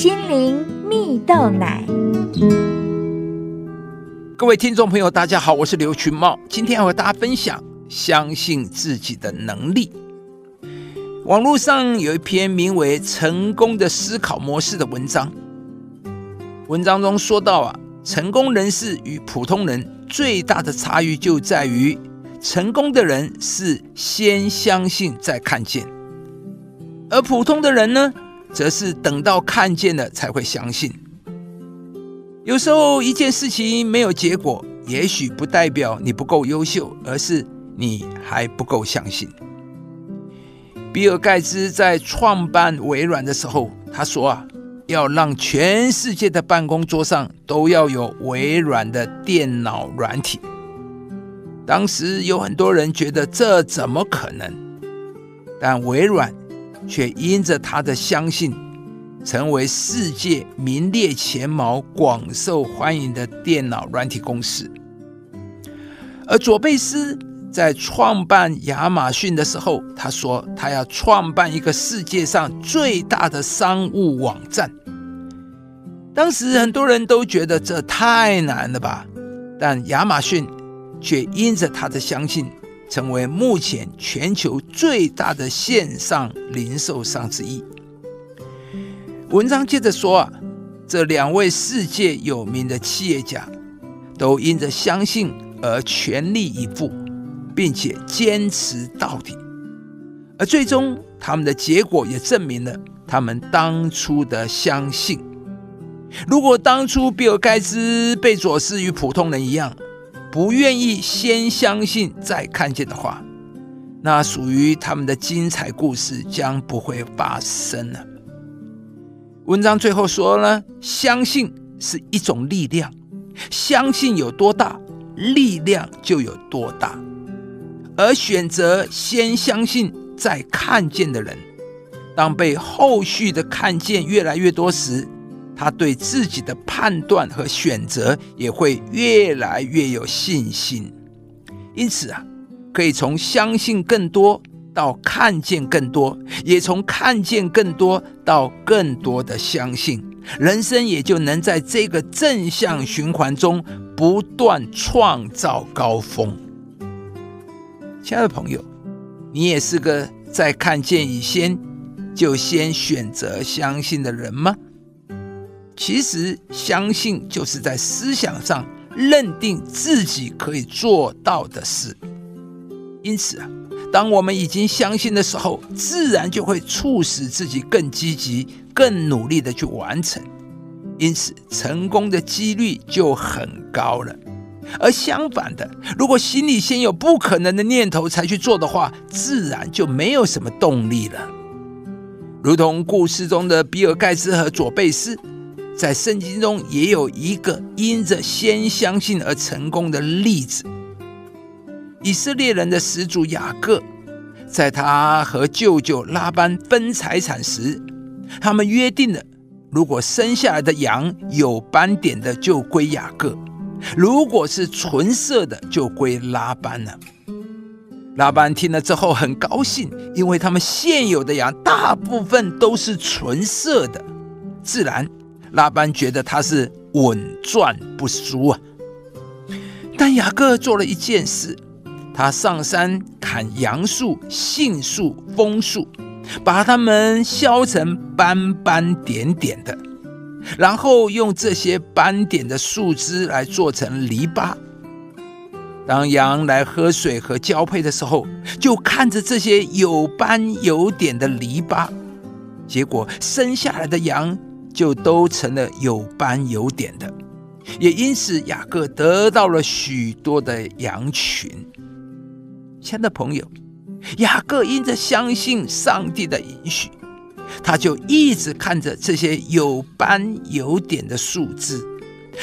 心灵蜜豆奶。各位听众朋友，大家好，我是刘群茂，今天要和大家分享相信自己的能力。网络上有一篇名为《成功的思考模式》的文章，文章中说到啊，成功人士与普通人最大的差异就在于，成功的人是先相信再看见，而普通的人呢，则是等到看见了才会相信。有时候一件事情没有结果，也许不代表你不够优秀，而是你还不够相信。比尔盖茨在创办微软的时候，他说啊，要让全世界的办公桌上都要有微软的电脑软体。当时有很多人觉得这怎么可能？但微软却因着他的相信，成为世界名列前茅、广受欢迎的电脑软体公司。而佐贝斯。在创办亚马逊的时候，他说他要创办一个世界上最大的商务网站。当时很多人都觉得这太难了吧，但亚马逊却因着他的相信，成为目前全球最大的线上零售商之一。文章接着说啊，这两位世界有名的企业家，都因着相信而全力以赴。并且坚持到底，而最终他们的结果也证明了他们当初的相信。如果当初比尔盖茨、贝佐斯与普通人一样，不愿意先相信再看见的话，那属于他们的精彩故事将不会发生了。文章最后说呢，相信是一种力量，相信有多大，力量就有多大。而选择先相信再看见的人，当被后续的看见越来越多时，他对自己的判断和选择也会越来越有信心。因此啊，可以从相信更多到看见更多，也从看见更多到更多的相信，人生也就能在这个正向循环中不断创造高峰。亲爱的朋友，你也是个在看见以先就先选择相信的人吗？其实，相信就是在思想上认定自己可以做到的事。因此啊，当我们已经相信的时候，自然就会促使自己更积极、更努力的去完成。因此，成功的几率就很高了。而相反的，如果心里先有不可能的念头才去做的话，自然就没有什么动力了。如同故事中的比尔盖茨和佐贝斯，在圣经中也有一个因着先相信而成功的例子。以色列人的始祖雅各，在他和舅舅拉班分财产时，他们约定了，如果生下来的羊有斑点的，就归雅各。如果是纯色的，就归拉班了。拉班听了之后很高兴，因为他们现有的羊大部分都是纯色的，自然拉班觉得他是稳赚不输啊。但雅各做了一件事，他上山砍杨树、杏树、枫树，把它们削成斑斑点点的。然后用这些斑点的树枝来做成篱笆。当羊来喝水和交配的时候，就看着这些有斑有点的篱笆，结果生下来的羊就都成了有斑有点的，也因此雅各得到了许多的羊群。亲爱的朋友，雅各因着相信上帝的允许。他就一直看着这些有斑有点的树枝，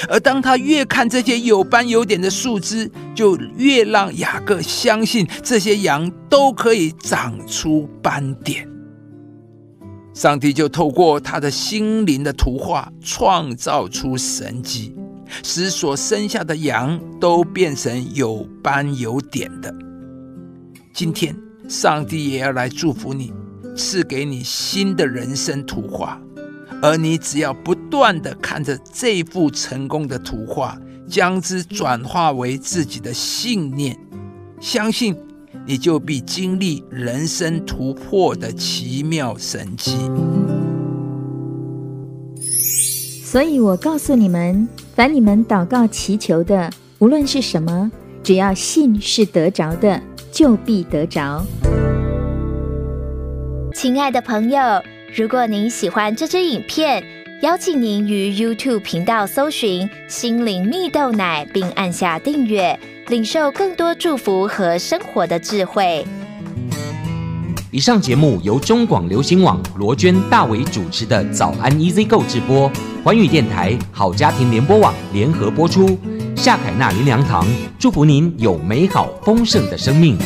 而当他越看这些有斑有点的树枝，就越让雅各相信这些羊都可以长出斑点。上帝就透过他的心灵的图画，创造出神迹，使所生下的羊都变成有斑有点的。今天，上帝也要来祝福你。赐给你新的人生图画，而你只要不断的看着这幅成功的图画，将之转化为自己的信念，相信你就必经历人生突破的奇妙神迹。所以我告诉你们，凡你们祷告祈求的，无论是什么，只要信是得着的，就必得着。亲爱的朋友，如果您喜欢这支影片，邀请您于 YouTube 频道搜寻“心灵蜜豆奶”，并按下订阅，领受更多祝福和生活的智慧。以上节目由中广流行网罗娟、大伟主持的《早安 EZ 购》直播，环宇电台好家庭联播网联合播出。夏凯纳林良堂祝福您有美好丰盛的生命。